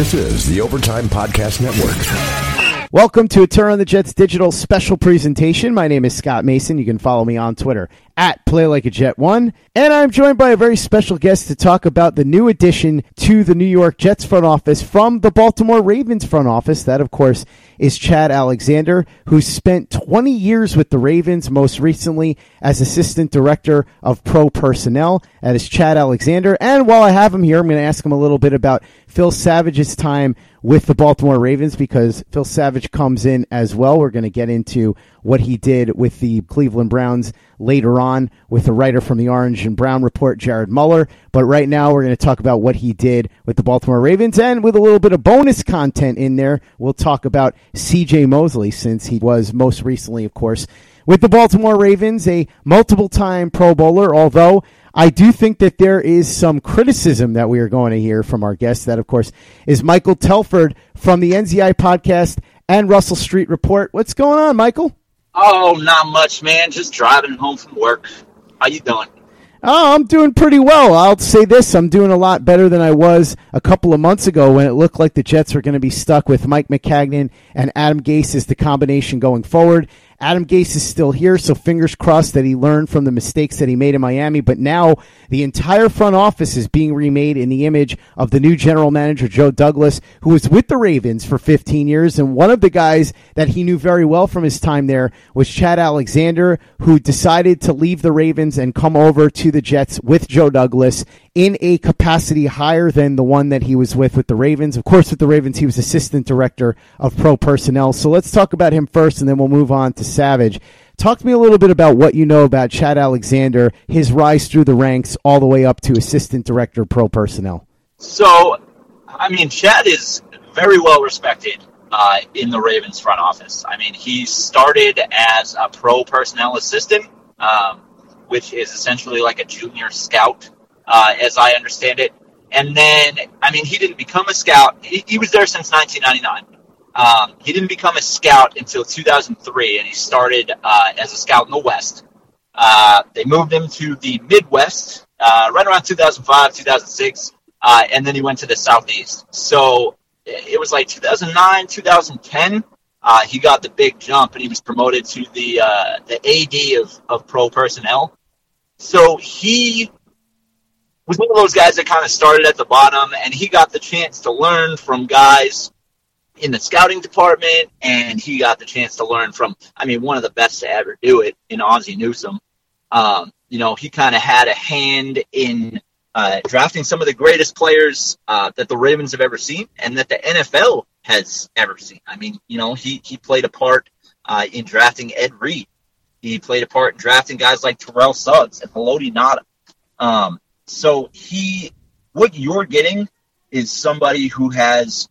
This is the Overtime Podcast Network. Welcome to a Turn on the Jets digital special presentation. My name is Scott Mason. You can follow me on Twitter at Play Like a Jet One, and I'm joined by a very special guest to talk about the new addition to the New York Jets front office from the Baltimore Ravens front office. That, of course, is Chad Alexander, who spent 20 years with the Ravens, most recently as assistant director of pro personnel. That is Chad Alexander. And while I have him here, I'm going to ask him a little bit about Phil Savage's time with the Baltimore Ravens because Phil Savage comes in as well. We're going to get into what he did with the Cleveland Browns later on with the writer from the Orange and Brown Report, Jared Muller. But right now, we're going to talk about what he did with the Baltimore Ravens. And with a little bit of bonus content in there, we'll talk about CJ Mosley, since he was most recently, of course, with the Baltimore Ravens, a multiple time Pro Bowler, although I do think that there is some criticism that we are going to hear from our guest. That, of course, is Michael Telford from the NZI podcast and Russell Street Report. What's going on, Michael? Oh, not much, man. Just driving home from work. How you doing? Oh, I'm doing pretty well. I'll say this: I'm doing a lot better than I was a couple of months ago when it looked like the Jets were going to be stuck with Mike Maccagnan and Adam Gase as the combination going forward. Adam Gase is still here, so fingers crossed that he learned from the mistakes that he made in Miami. But now the entire front office is being remade in the image of the new general manager, Joe Douglas, who was with the Ravens for 15 years. And one of the guys that he knew very well from his time there was Chad Alexander, who decided to leave the Ravens and come over to the Jets with Joe Douglas in a capacity higher than the one that he was with with the Ravens. Of course, with the Ravens, he was assistant director of pro personnel. So let's talk about him first, and then we'll move on to Savage. Talk to me a little bit about what you know about Chad Alexander, his rise through the ranks all the way up to assistant director pro personnel. So, I mean, Chad is very well respected uh, in the Ravens front office. I mean, he started as a pro personnel assistant, um, which is essentially like a junior scout, uh, as I understand it. And then, I mean, he didn't become a scout. He, he was there since 1999. Um, he didn't become a scout until 2003, and he started uh, as a scout in the West. Uh, they moved him to the Midwest uh, right around 2005, 2006, uh, and then he went to the Southeast. So it was like 2009, 2010. Uh, he got the big jump, and he was promoted to the the AD of, of pro personnel. So he was one of those guys that kind of started at the bottom, and he got the chance to learn from guys in the scouting department, and he got the chance to learn from, I mean, one of the best to ever do it in Ozzie Newsome. Um, you know, he kind of had a hand in uh, drafting some of the greatest players uh, that the Ravens have ever seen and that the NFL has ever seen. I mean, you know, he, he played a part uh, in drafting Ed Reed. He played a part in drafting guys like Terrell Suggs and Haloti Ngata. Um, so he, what you're getting is somebody who has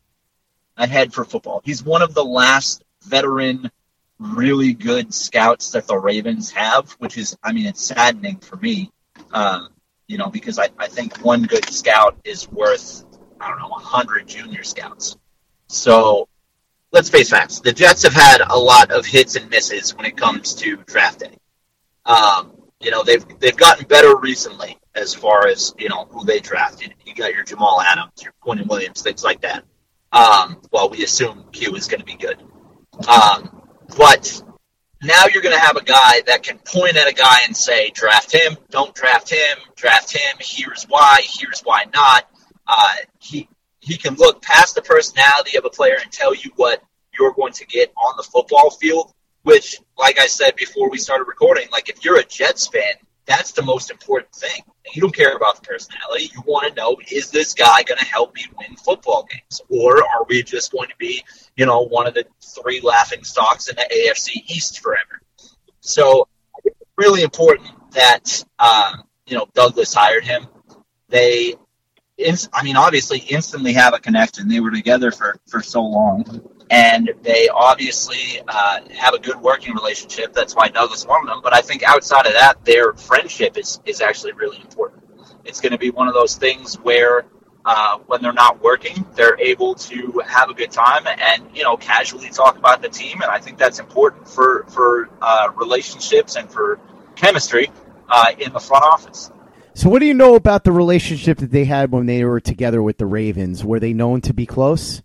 ahead for football. He's one of the last veteran, really good scouts that the Ravens have, which is, I mean, it's saddening for me, uh, you know, because I, I think one good scout is worth, I don't know, a hundred junior scouts. So let's face facts. The Jets have had a lot of hits and misses when it comes to drafting. Um, you know, they've they've gotten better recently as far as you know who they drafted. You got your Jamal Adams, your Quinnen Williams, things like that. Um, well, we assume Q is going to be good. Um, but now you're going to have a guy that can point at a guy and say, draft him, don't draft him, draft him, here's why, here's why not. Uh, he, he can look past the personality of a player and tell you what you're going to get on the football field, which, like I said before we started recording, like if you're a Jets fan, that's the most important thing. You don't care about the personality. You want to know is this guy going to help me win football games, or are we just going to be, you know, one of the three laughing stocks in the AFC East forever? So it's really important that um, you know Douglas hired him. They, I mean, obviously, instantly have a connection. They were together for for so long and they obviously uh, have a good working relationship. That's why Douglas wanted them. But I think outside of that, their friendship is is actually really important. It's going to be one of those things where uh, when they're not working, they're able to have a good time and you know casually talk about the team. And I think that's important for for uh, relationships and for chemistry uh, in the front office. So, what do you know about the relationship that they had when they were together with the Ravens? Were they known to be close?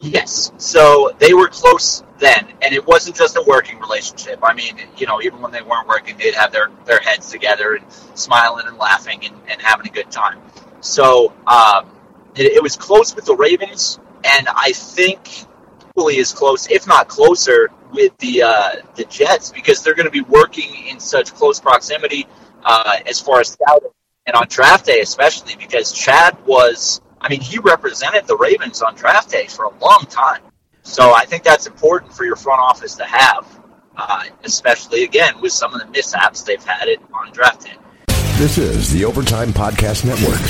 Yes. So they were close then, and it wasn't just a working relationship. I mean, you know, even when they weren't working, they'd have their, their heads together and smiling and laughing and, and having a good time. So um, it, it was close with the Ravens, and I think equally as close, if not closer, with the uh, the Jets because they're going to be working in such close proximity uh, as far as scouting and on draft day, especially because Chad was I mean, he represented the Ravens on draft day for a long time. So I think that's important for your front office to have, uh, especially again with some of the mishaps they've had it on draft day. This is the Overtime Podcast Network.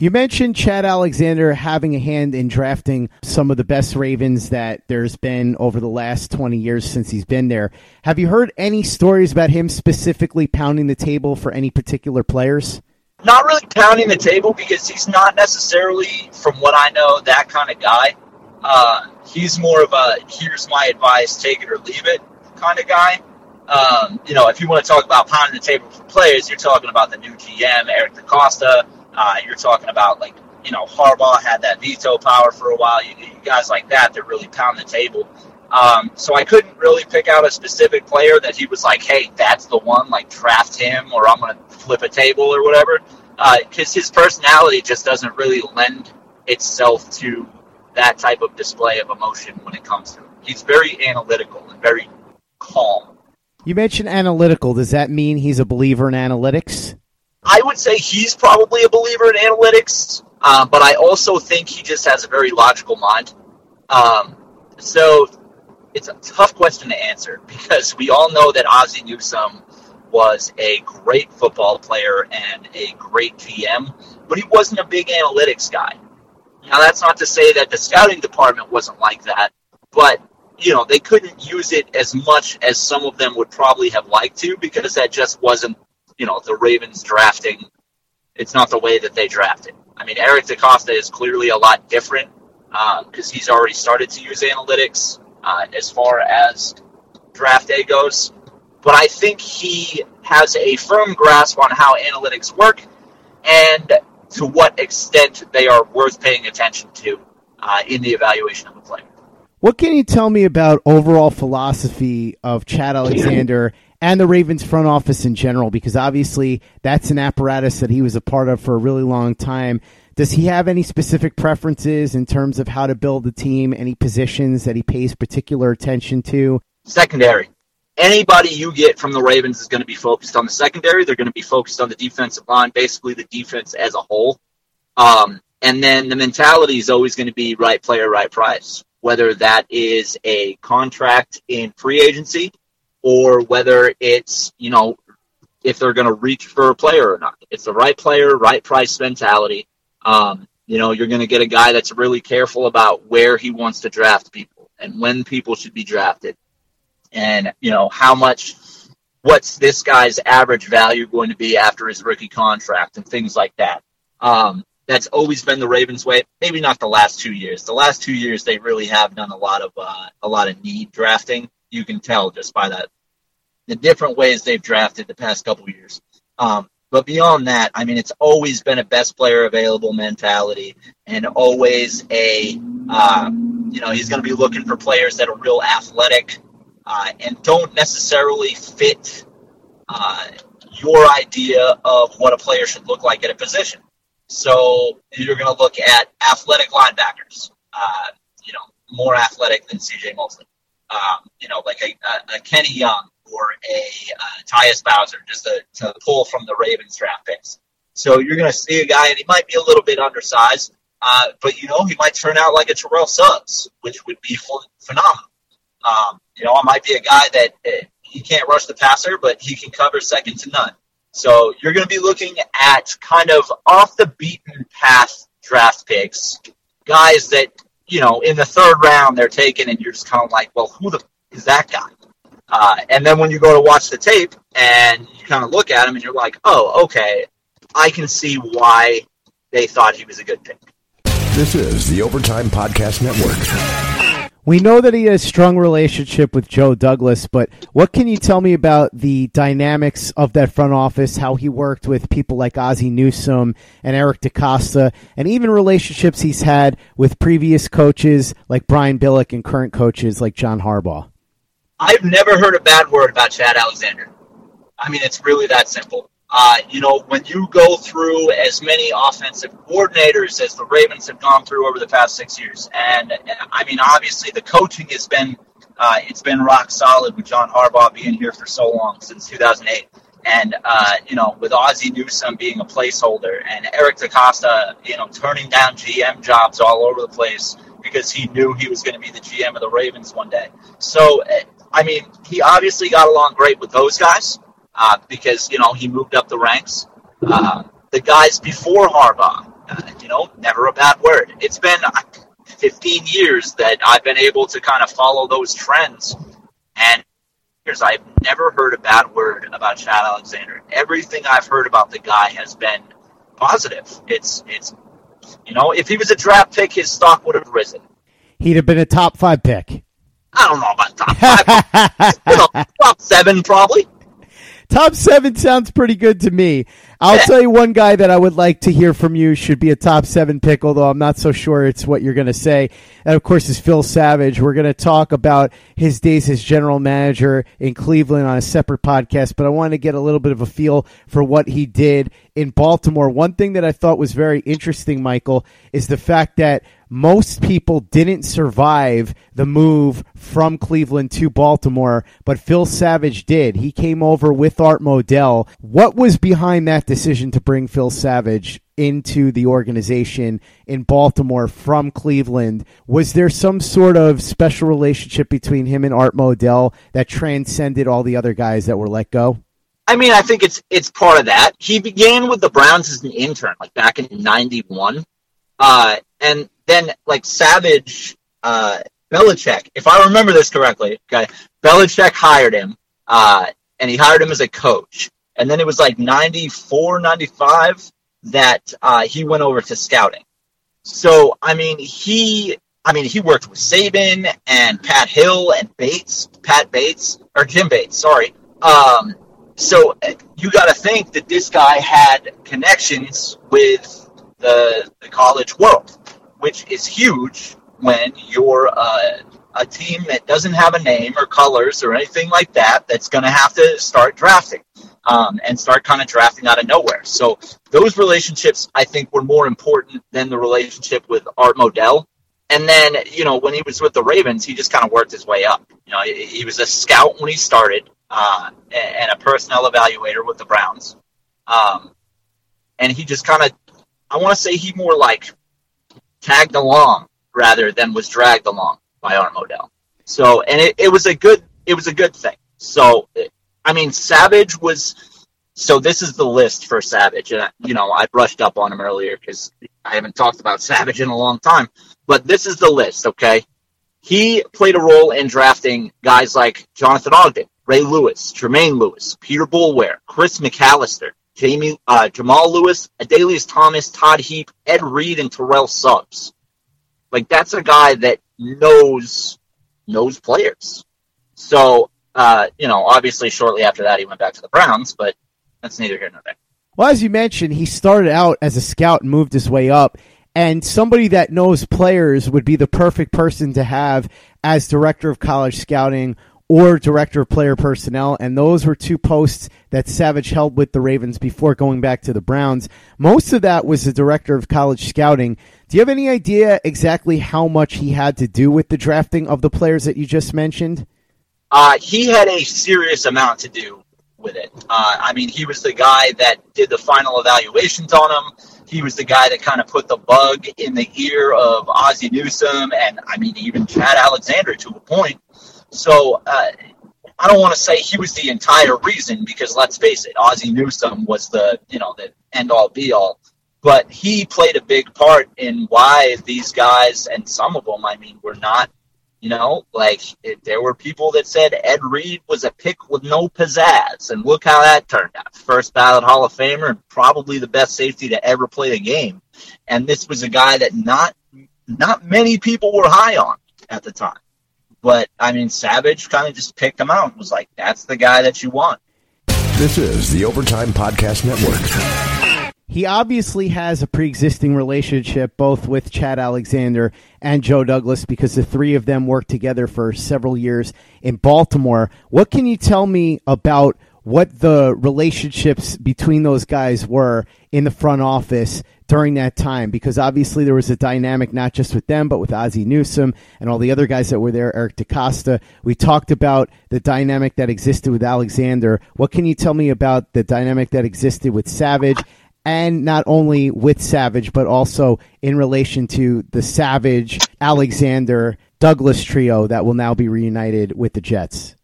You mentioned Chad Alexander having a hand in drafting some of the best Ravens that there's been over the last 20 years since he's been there. Have you heard any stories about him specifically pounding the table for any particular players? Not really pounding the table because he's not necessarily, from what I know, that kind of guy. Uh, he's more of a here's my advice, take it or leave it kind of guy. Um, you know, if you want to talk about pounding the table for players, you're talking about the new GM, Eric DeCosta. Uh, you're talking about like you know Harbaugh had that veto power for a while. You, you guys like that that really pound the table. Um, so I couldn't really pick out a specific player that he was like, hey, that's the one, like draft him or I'm going to flip a table or whatever. Because uh, his personality just doesn't really lend itself to that type of display of emotion when it comes to him. He's very analytical and very calm. You mentioned analytical. Does that mean he's a believer in analytics? I would say he's probably a believer in analytics, uh, but I also think he just has a very logical mind. Um, so it's a tough question to answer because we all know that Ozzie Newsome was a great football player and a great GM, but he wasn't a big analytics guy. Now that's not to say that the scouting department wasn't like that, but you know they couldn't use it as much as some of them would probably have liked to because that just wasn't you know the Ravens drafting. It's not the way that they drafted. I mean, Eric DeCosta is clearly a lot different because uh, he's already started to use analytics uh, as far as draft day goes. But I think he has a firm grasp on how analytics work and to what extent they are worth paying attention to uh, in the evaluation of a player. What can you tell me about overall philosophy of Chad Alexander and the Ravens front office in general? Because obviously that's an apparatus that he was a part of for a really long time. Does he have any specific preferences in terms of how to build the team? Any positions that he pays particular attention to? Secondary. Anybody you get from the Ravens is going to be focused on the secondary. They're going to be focused on the defensive line, basically the defense as a whole. Um, and then the mentality is always going to be right player, right price. Whether that is a contract in free agency or whether it's, you know, if they're going to reach for a player or not. It's the right player, right price mentality. Um, you know, you're going to get a guy that's really careful about where he wants to draft people and when people should be drafted, and you know how much, what's this guy's average value going to be after his rookie contract and things like that. Um, that's always been the Ravens' way. Maybe not the last two years. The last two years they really have done a lot of uh, a lot of need drafting. You can tell just by that the different ways they've drafted the past couple years. Um, but beyond that, I mean, it's always been a best player available mentality and always a, uh, you know, he's going to be looking for players that are real athletic uh, and don't necessarily fit uh, your idea of what a player should look like at a position. So you're going to look at athletic linebackers, uh, you know, more athletic than CJ Mosley. Um, you know, like a, a, Kenny Young, or a uh, Tyus Bowser, just to, pull from the Ravens draft picks. So you're going to see a guy, and he might be a little bit undersized, uh, but you know he might turn out like a Terrell Suggs, which would be phenomenal. Um, you know, it might be a guy that uh, he can't rush the passer, but he can cover second to none. So you're going to be looking at kind of off the beaten path draft picks, guys that you know in the third round they're taken, and you're just kind of like, well, who the is that guy? Uh, and then when you go to watch the tape and you kind of look at him and you're like, oh, okay, I can see why they thought he was a good pick. This is the Overtime Podcast Network. We know that he has a strong relationship with Joe Douglas, but what can you tell me about the dynamics of that front office, how he worked with people like Ozzie Newsome and Eric DeCosta, and even relationships he's had with previous coaches like Brian Billick and current coaches like John Harbaugh? I've never heard a bad word about Chad Alexander. I mean, it's really that simple. Uh, you know, when you go through as many offensive coordinators as the Ravens have gone through over the past six years, and I mean, obviously the coaching has been uh, it's been rock solid with John Harbaugh being here for so long since 2008, and uh, you know, with Ozzie Newsome being a placeholder and Eric DeCosta, you know, turning down GM jobs all over the place because he knew he was going to be the GM of the Ravens one day. So, I mean, he obviously got along great with those guys uh, because you know he moved up the ranks. Uh, the guys before Harbaugh, uh, you know, never a bad word. It's been uh, 15 years that I've been able to kind of follow those trends, and years I've never heard a bad word about Chad Alexander. Everything I've heard about the guy has been positive. It's it's you know, if he was a draft pick, his stock would have risen. He'd have been a top five pick. I don't know about top five. you know, top seven, probably. Top seven sounds pretty good to me. I'll tell you one guy that I would like to hear from you should be a top seven pick, although I'm not so sure it's what you're going to say. And of course, is Phil Savage. We're going to talk about his days as general manager in Cleveland on a separate podcast, but I want to get a little bit of a feel for what he did in Baltimore. One thing that I thought was very interesting, Michael, is the fact that most people didn't survive the move from Cleveland to Baltimore, but Phil Savage did. He came over with Art Modell. What was behind that decision to bring Phil Savage into the organization in Baltimore from Cleveland? Was there some sort of special relationship between him and Art Modell that transcended all the other guys that were let go? I mean, I think it's it's part of that. He began with the Browns as an intern, like back in '91, uh, and then like Savage, uh, Belichick, if I remember this correctly, okay, Belichick hired him, uh, and he hired him as a coach. And then it was like 94, 95 that uh, he went over to scouting. So, I mean, he, I mean, he worked with Saban and Pat Hill and Bates, Pat Bates, or Jim Bates, sorry. Um, so you got to think that this guy had connections with the, the college world which is huge when you're a, a team that doesn't have a name or colors or anything like that that's going to have to start drafting um, and start kind of drafting out of nowhere. So those relationships, I think, were more important than the relationship with Art Modell. And then, you know, when he was with the Ravens, he just kind of worked his way up. You know, he, he was a scout when he started uh, and a personnel evaluator with the Browns. Um, and he just kind of, I want to say he more like tagged along rather than was dragged along by Art Modell. So, and it, it was a good, it was a good thing. So, I mean, Savage was, so this is the list for Savage. And, you know, I brushed up on him earlier because I haven't talked about Savage in a long time, but this is the list, okay? He played a role in drafting guys like Jonathan Ogden, Ray Lewis, Jermaine Lewis, Peter Boulware, Chris McAlister, Jamie, uh, Jamal Lewis, Adalius Thomas, Todd Heap, Ed Reed, and Terrell Suggs. Like that's a guy that knows knows players. So uh, you know, obviously, shortly after that, he went back to the Browns, but that's neither here nor there. Well, as you mentioned, he started out as a scout and moved his way up. And somebody that knows players would be the perfect person to have as director of college scouting or director of player personnel. And those were two posts that Savage held with the Ravens before going back to the Browns. Most of that was the director of college scouting. Do you have any idea exactly how much he had to do with the drafting of the players that you just mentioned? Uh, he had a serious amount to do with it. Uh, I mean, he was the guy that did the final evaluations on them. He was the guy that kind of put the bug in the ear of Ozzie Newsome and, I mean, even Chad Alexander to a point. So uh, I don't want to say he was the entire reason because let's face it, Ozzie Newsome was the you know the end all be all, but he played a big part in why these guys and some of them, I mean, were not. You know, like it, there were people that said Ed Reed was a pick with no pizzazz, and look how that turned out. First ballot Hall of Famer and probably the best safety to ever play the game. And this was a guy that not not many people were high on at the time. But I mean, Savage kind of just picked him out and was like, "That's the guy that you want." This is the Overtime Podcast Network. He obviously has a pre-existing relationship both with Chad Alexander and Joe Douglas because the three of them worked together for several years in Baltimore. What can you tell me about what the relationships between those guys were in the front office during that time because obviously there was a dynamic not just with them but with Ozzie Newsome and all the other guys that were there, Eric DeCosta. We talked about the dynamic that existed with Alexander. What can you tell me about the dynamic that existed with Savage and not only with Savage but also in relation to the Savage Alexander Douglas trio that will now be reunited with the Jets?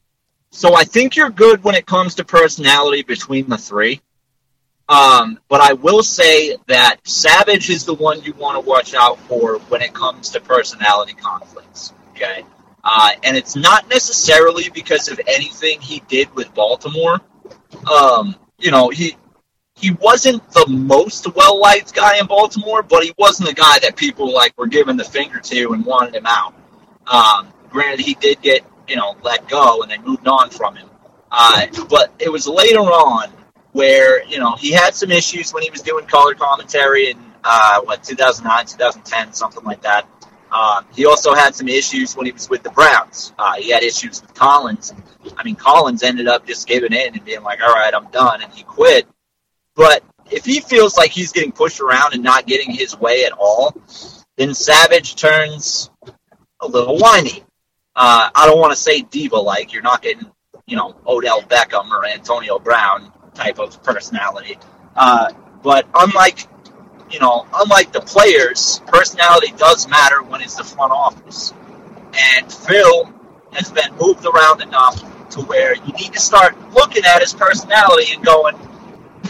So I think you're good when it comes to personality between the three. Um, but I will say that Savage is the one you want to watch out for when it comes to personality conflicts. Okay. Uh, and it's not necessarily because of anything he did with Baltimore. Um, you know, he he wasn't the most well liked guy in Baltimore, but he wasn't the guy that people like were giving the finger to and wanted him out. Um, granted, he did get you know, let go and they moved on from him. Uh, but it was later on where, you know, he had some issues when he was doing color commentary in, uh, what, 2009, 2010, something like that. Um, he also had some issues when he was with the Browns. Uh, he had issues with Collins. I mean, Collins ended up just giving in and being like, all right, I'm done, and he quit. But if he feels like he's getting pushed around and not getting his way at all, then Savage turns a little whiny. Uh, I don't want to say diva like. You're not getting, you know, Odell Beckham or Antonio Brown type of personality. Uh, but unlike, you know, unlike the players, personality does matter when it's the front office. And Phil has been moved around enough to where you need to start looking at his personality and going,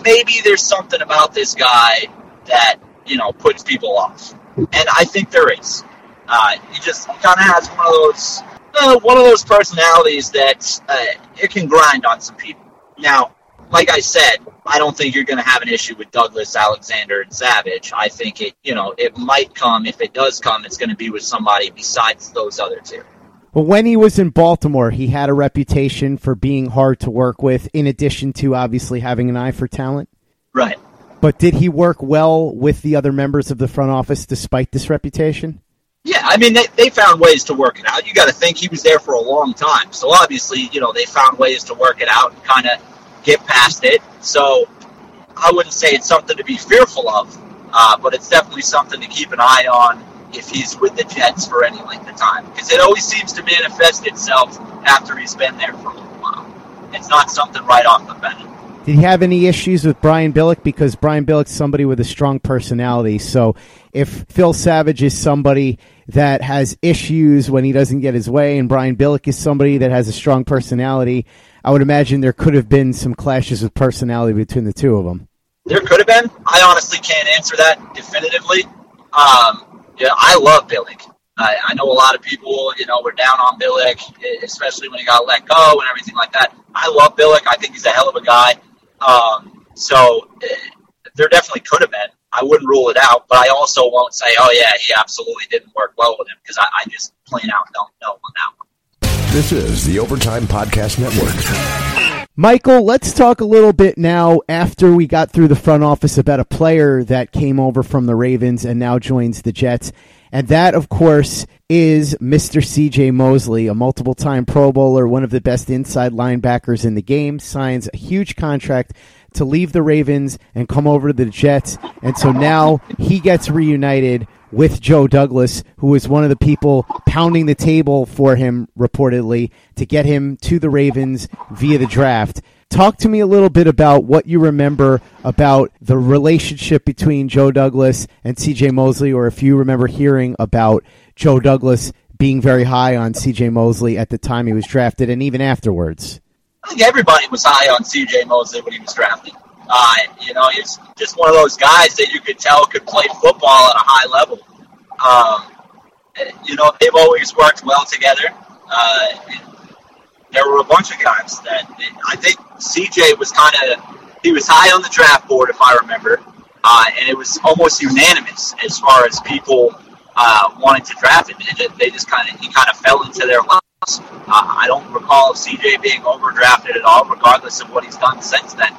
maybe there's something about this guy that, you know, puts people off. And I think there is. Uh, he just kind of has one of those uh, one of those personalities that uh, it can grind on some people. Now, like I said, I don't think you're going to have an issue with Douglas, Alexander, and Savage. I think it, you know, it might come. If it does come, it's going to be with somebody besides those other two. But when he was in Baltimore, he had a reputation for being hard to work with, in addition to obviously having an eye for talent. Right. But did he work well with the other members of the front office despite this reputation? Yeah, I mean, they, they found ways to work it out. You got to think he was there for a long time. So obviously, you know, they found ways to work it out and kind of get past it. So I wouldn't say it's something to be fearful of, uh, but it's definitely something to keep an eye on if he's with the Jets for any length of time. Because it always seems to manifest itself after he's been there for a little while. It's not something right off the bat. Did he have any issues with Brian Billick? Because Brian Billick's somebody with a strong personality. So if Phil Savage is somebody that has issues when he doesn't get his way, and Brian Billick is somebody that has a strong personality, I would imagine there could have been some clashes of personality between the two of them. There could have been. I honestly can't answer that definitively. Um, yeah, I love Billick. I, I know a lot of people, you know, were down on Billick, especially when he got let go and everything like that. I love Billick. I think he's a hell of a guy. Um, so uh, there definitely could have been. I wouldn't rule it out, but I also won't say, oh yeah, he absolutely didn't work well with him because I, I just plain out don't know on that one. This is the Overtime Podcast Network. Michael, let's talk a little bit now after we got through the front office about a player that came over from the Ravens and now joins the Jets. And that, of course, is Mr. CJ Mosley, a multiple time Pro Bowler, one of the best inside linebackers in the game, signs a huge contract to leave the Ravens and come over to the Jets. And so now he gets reunited with Joe Douglas, who was one of the people pounding the table for him, reportedly, to get him to the Ravens via the draft. Talk to me a little bit about what you remember about the relationship between Joe Douglas and CJ Mosley, or if you remember hearing about Joe Douglas being very high on CJ Mosley at the time he was drafted and even afterwards. I think everybody was high on C.J. Mosley when he was drafted. Uh, you know, he's just one of those guys that you could tell could play football at a high level. Um, you know, they've always worked well together. Uh, there were a bunch of guys that I think CJ was kind of he was high on the draft board, if I remember, uh, and it was almost unanimous as far as people uh, wanting to draft him. They just kind of he kind of fell into their lap Uh, I don't recall CJ being overdrafted at all, regardless of what he's done since then.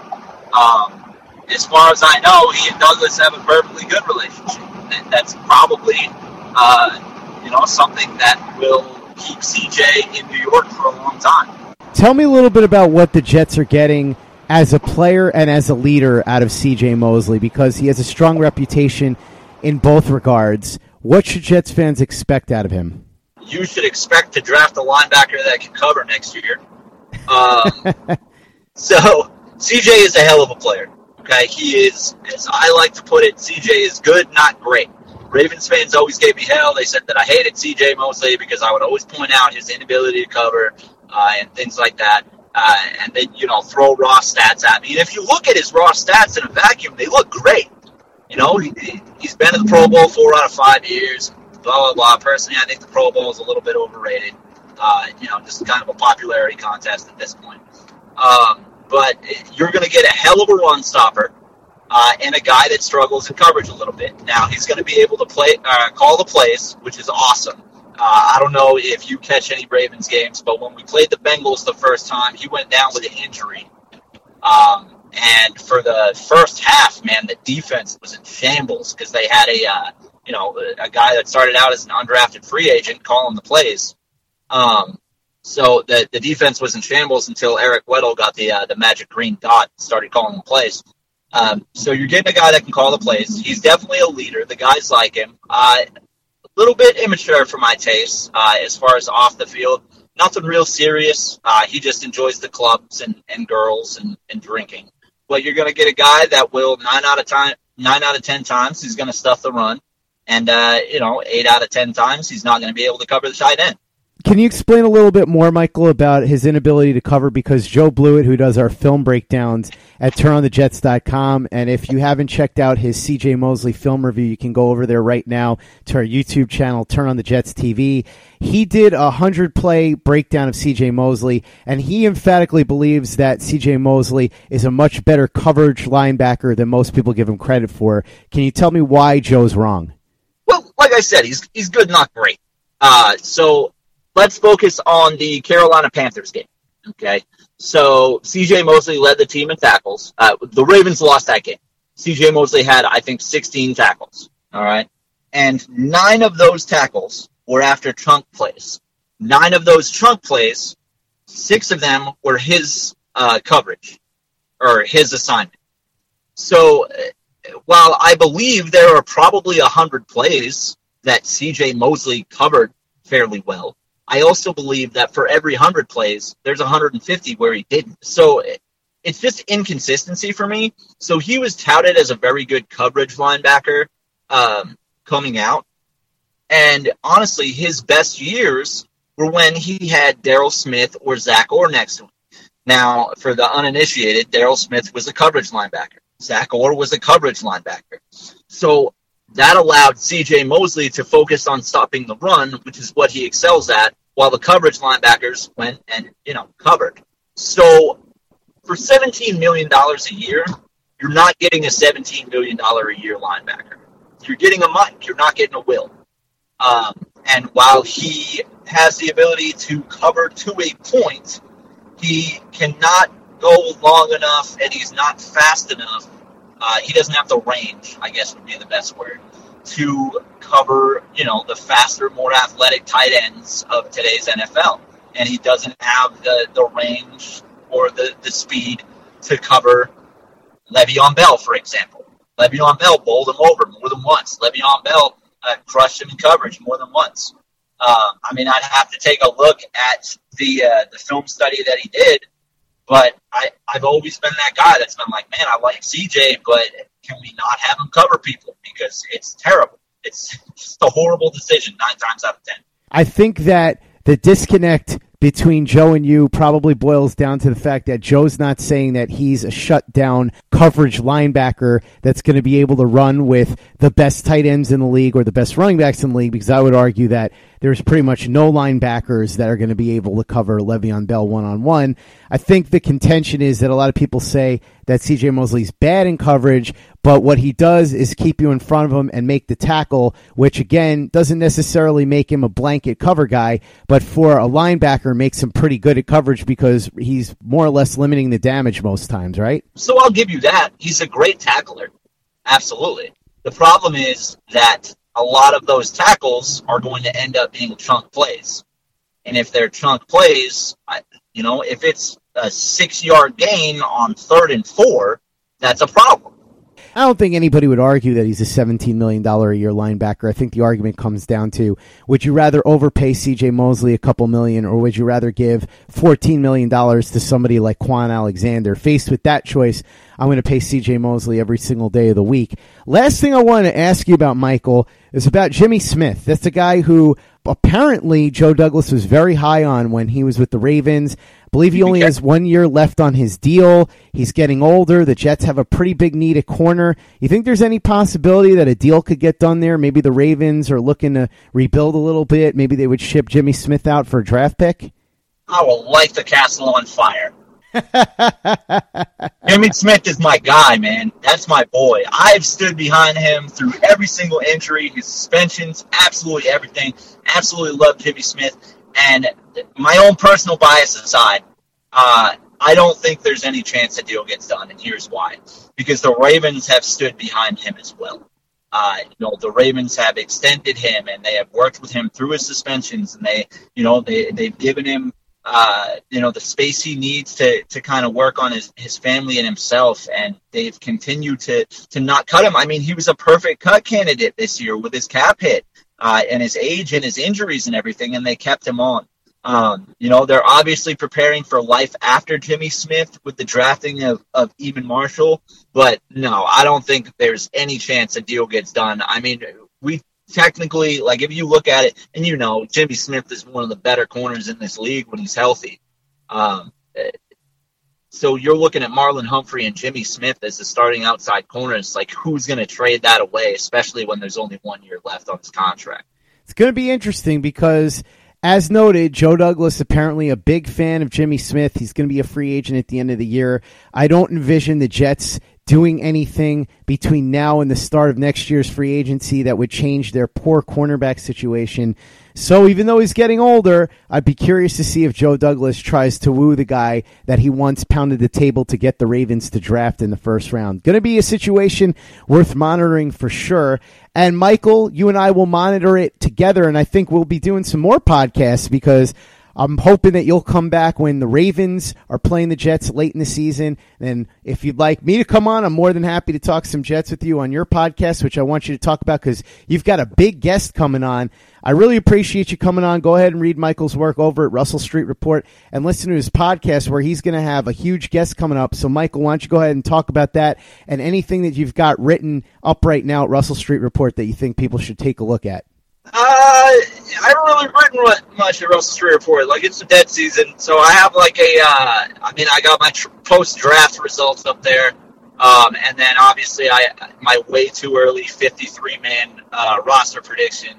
Um, as far as I know, he and Douglas have a perfectly good relationship. That's probably, uh, you know, something that will keep CJ in New York for a long time. Tell me a little bit about what the Jets are getting as a player and as a leader out of CJ Mosley because he has a strong reputation in both regards. What should Jets fans expect out of him? You should expect to draft a linebacker that can cover next year. Um, so CJ is a hell of a player. Okay, he is, as I like to put it, CJ is good, not great. Ravens fans always gave me hell. They said that I hated CJ Mosley because I would always point out his inability to cover uh, and things like that. Uh, and then, you know, throw raw stats at me. And if you look at his raw stats in a vacuum, they look great. You know, he, he's been in the Pro Bowl four out of five years, blah, blah, blah. Personally, I think the Pro Bowl is a little bit overrated. Uh, you know, just kind of a popularity contest at this point. Um, but you're going to get a hell of a run stopper uh, and a guy that struggles in coverage a little bit. Now, he's going to be able to play, uh, call the plays, which is awesome. Uh, I don't know if you catch any Ravens games, but when we played the Bengals the first time, he went down with an injury. Um, and for the first half, man, the defense was in shambles because they had a, uh, you know, a guy that started out as an undrafted free agent calling the plays. Um, so the the defense was in shambles until Eric Weddle got the uh, the magic green dot and started calling the plays. Um, so you're getting a guy that can call the plays. He's definitely a leader. The guys like him. Uh, a little bit immature for my taste uh, as far as off the field. Nothing real serious. Uh, he just enjoys the clubs and, and girls and, and drinking. But you're going to get a guy that will nine out of time, nine out of ten times he's going to stuff the run, and uh, you know eight out of ten times he's not going to be able to cover the tight end. Can you explain a little bit more, Michael, about his inability to cover? Because Joe Blewett, who does our film breakdowns at turnonthejets.com, and if you haven't checked out his CJ Mosley film review, you can go over there right now to our YouTube channel, Turn on the Jets TV. He did a 100 play breakdown of CJ Mosley, and he emphatically believes that CJ Mosley is a much better coverage linebacker than most people give him credit for. Can you tell me why Joe's wrong? Well, like I said, he's, he's good, not great. Uh, so let's focus on the Carolina Panthers game. Okay. So CJ Mosley led the team in tackles. Uh, the Ravens lost that game. CJ Mosley had, I think, 16 tackles. All right. And nine of those tackles were after chunk plays. Nine of those chunk plays, six of them were his uh, coverage or his assignment. So uh, while I believe there are probably a hundred plays that CJ Mosley covered fairly well, I also believe that for every 100 plays, there's 150 where he didn't. So it's just inconsistency for me. So he was touted as a very good coverage linebacker um, coming out. And honestly, his best years were when he had Daryl Smith or Zach Orr next to him. Now, for the uninitiated, Daryl Smith was a coverage linebacker. Zach Orr was a coverage linebacker. So that allowed CJ Mosley to focus on stopping the run, which is what he excels at, while the coverage linebackers went and you know covered. So for seventeen million dollars a year, you're not getting a seventeen million dollar a year linebacker. You're getting a Mike. You're not getting a Will. Um, and while he has the ability to cover to a point, he cannot go long enough, and he's not fast enough. Uh, he doesn't have the range, I guess would be the best word, to cover, you know, the faster, more athletic tight ends of today's NFL. And he doesn't have the, the range or the, the speed to cover Le'Veon Bell, for example. Le'Veon Bell bowled him over more than once. Le'Veon Bell uh, crushed him in coverage more than once. Um, I mean, I'd have to take a look at the uh, the film study that he did, but I, I've always been that guy that's been like, man, I like CJ, but can we not have him cover people because it's terrible. It's just a horrible decision nine times out of ten. I think that the disconnect between Joe and you probably boils down to the fact that Joe's not saying that he's a shutdown coverage linebacker that's going to be able to run with the best tight ends in the league or the best running backs in the league, because I would argue that there's pretty much no linebackers that are going to be able to cover Le'Veon Bell one on one. I think the contention is that a lot of people say that CJ Mosley's bad in coverage, but what he does is keep you in front of him and make the tackle, which again doesn't necessarily make him a blanket cover guy, but for a linebacker makes him pretty good at coverage because he's more or less limiting the damage most times, right? So I'll give you that. He's a great tackler. Absolutely. The problem is that a lot of those tackles are going to end up being chunk plays. And if they're chunk plays, you know, if it's a six yard gain on third and four, that's a problem. I don't think anybody would argue that he's a $17 million a year linebacker. I think the argument comes down to would you rather overpay CJ Mosley a couple million or would you rather give $14 million to somebody like Kwon Alexander? Faced with that choice, I'm going to pay CJ Mosley every single day of the week. Last thing I want to ask you about, Michael, is about Jimmy Smith. That's the guy who apparently Joe Douglas was very high on when he was with the Ravens I believe he only has one year left on his deal. He's getting older. The Jets have a pretty big need at corner. You think there's any possibility that a deal could get done there? Maybe the Ravens are looking to rebuild a little bit. Maybe they would ship Jimmy Smith out for a draft pick. I will light the castle on fire. Jimmy Smith is my guy, man. That's my boy. I've stood behind him through every single injury, his suspensions, absolutely everything. Absolutely love Jimmy Smith. And my own personal bias aside, uh, I don't think there's any chance the deal gets done, and here's why: because the Ravens have stood behind him as well. Uh, you know, the Ravens have extended him, and they have worked with him through his suspensions, and they, you know, they they've given him, uh, you know, the space he needs to to kind of work on his his family and himself, and they've continued to to not cut him. I mean, he was a perfect cut candidate this year with his cap hit uh, and his age and his injuries and everything, and they kept him on. Um, you know, they're obviously preparing for life after Jimmy Smith with the drafting of, of Iman Marshall, but no, I don't think there's any chance a deal gets done. I mean, we technically, like, if you look at it, and you know, Jimmy Smith is one of the better corners in this league when he's healthy. Um, so you're looking at Marlon Humphrey and Jimmy Smith as the starting outside corners. Like, who's going to trade that away, especially when there's only one year left on his contract? It's going to be interesting because, as noted, Joe Douglas apparently a big fan of Jimmy Smith. He's going to be a free agent at the end of the year. I don't envision the Jets doing anything between now and the start of next year's free agency that would change their poor cornerback situation. So even though he's getting older, I'd be curious to see if Joe Douglas tries to woo the guy that he once pounded the table to get the Ravens to draft in the first round. Going to be a situation worth monitoring for sure. And Michael, you and I will monitor it together, and I think we'll be doing some more podcasts because I'm hoping that you'll come back when the Ravens are playing the Jets late in the season. And if you'd like me to come on, I'm more than happy to talk some Jets with you on your podcast, which I want you to talk about because you've got a big guest coming on. I really appreciate you coming on. Go ahead and read Michael's work over at Russell Street Report and listen to his podcast where he's going to have a huge guest coming up. So, Michael, why don't you go ahead and talk about that and anything that you've got written up right now at Russell Street Report that you think people should take a look at? Uh, I haven't really written much at Russell Street Report. Like it's a dead season, so I have like a. Uh, I mean, I got my tr- post draft results up there, um, and then obviously I my way too early 53 man uh, roster prediction.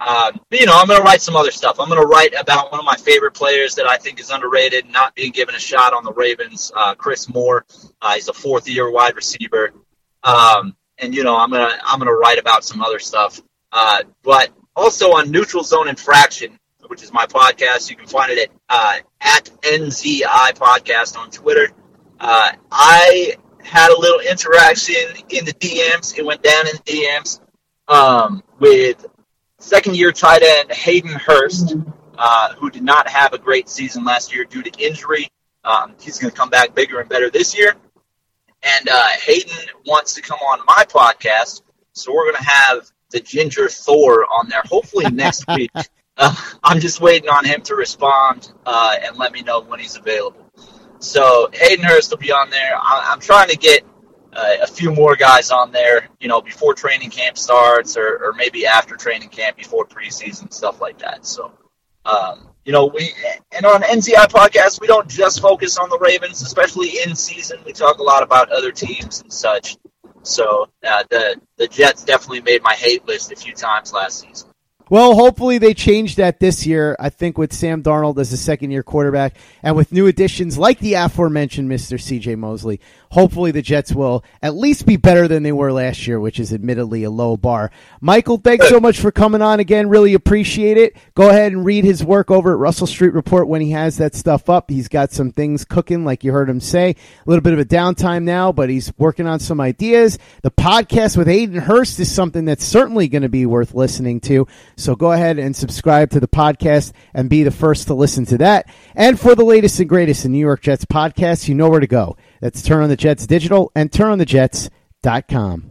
Um, but, you know, I'm going to write some other stuff. I'm going to write about one of my favorite players that I think is underrated, not being given a shot on the Ravens, uh, Chris Moore. Uh, he's a fourth year wide receiver. Um, and you know, I'm gonna I'm gonna write about some other stuff. Uh, but also on Neutral Zone Infraction, which is my podcast. You can find it at uh, at NZI Podcast on Twitter. Uh, I had a little interaction in the DMs. It went down in the DMs um, with second year tight end Hayden Hurst, uh, who did not have a great season last year due to injury. Um, he's going to come back bigger and better this year. And uh, Hayden wants to come on my podcast, so we're going to have the Ginger Thor on there hopefully next week. Uh, I'm just waiting on him to respond uh, and let me know when he's available. So Hayden Hurst will be on there. I, am trying to get uh, a few more guys on there, you know, before training camp starts or, or maybe after training camp, before preseason stuff like that. So, um, you know, we and on NZI podcast we don't just focus on the Ravens, especially in season. We talk a lot about other teams and such. So uh, the the Jets definitely made my hate list a few times last season. Well, hopefully they change that this year. I think with Sam Darnold as a second year quarterback and with new additions like the aforementioned Mr. CJ Mosley, hopefully the Jets will at least be better than they were last year, which is admittedly a low bar. Michael, thanks so much for coming on again. Really appreciate it. Go ahead and read his work over at Russell Street Report when he has that stuff up. He's got some things cooking, like you heard him say. A little bit of a downtime now, but he's working on some ideas. The podcast with Hayden Hurst is something that's certainly going to be worth listening to. So go ahead and subscribe to the podcast and be the first to listen to that. And for the latest and greatest in New York Jets podcasts, you know where to go. That's Turn on the Jets Digital and turnonthejets.com.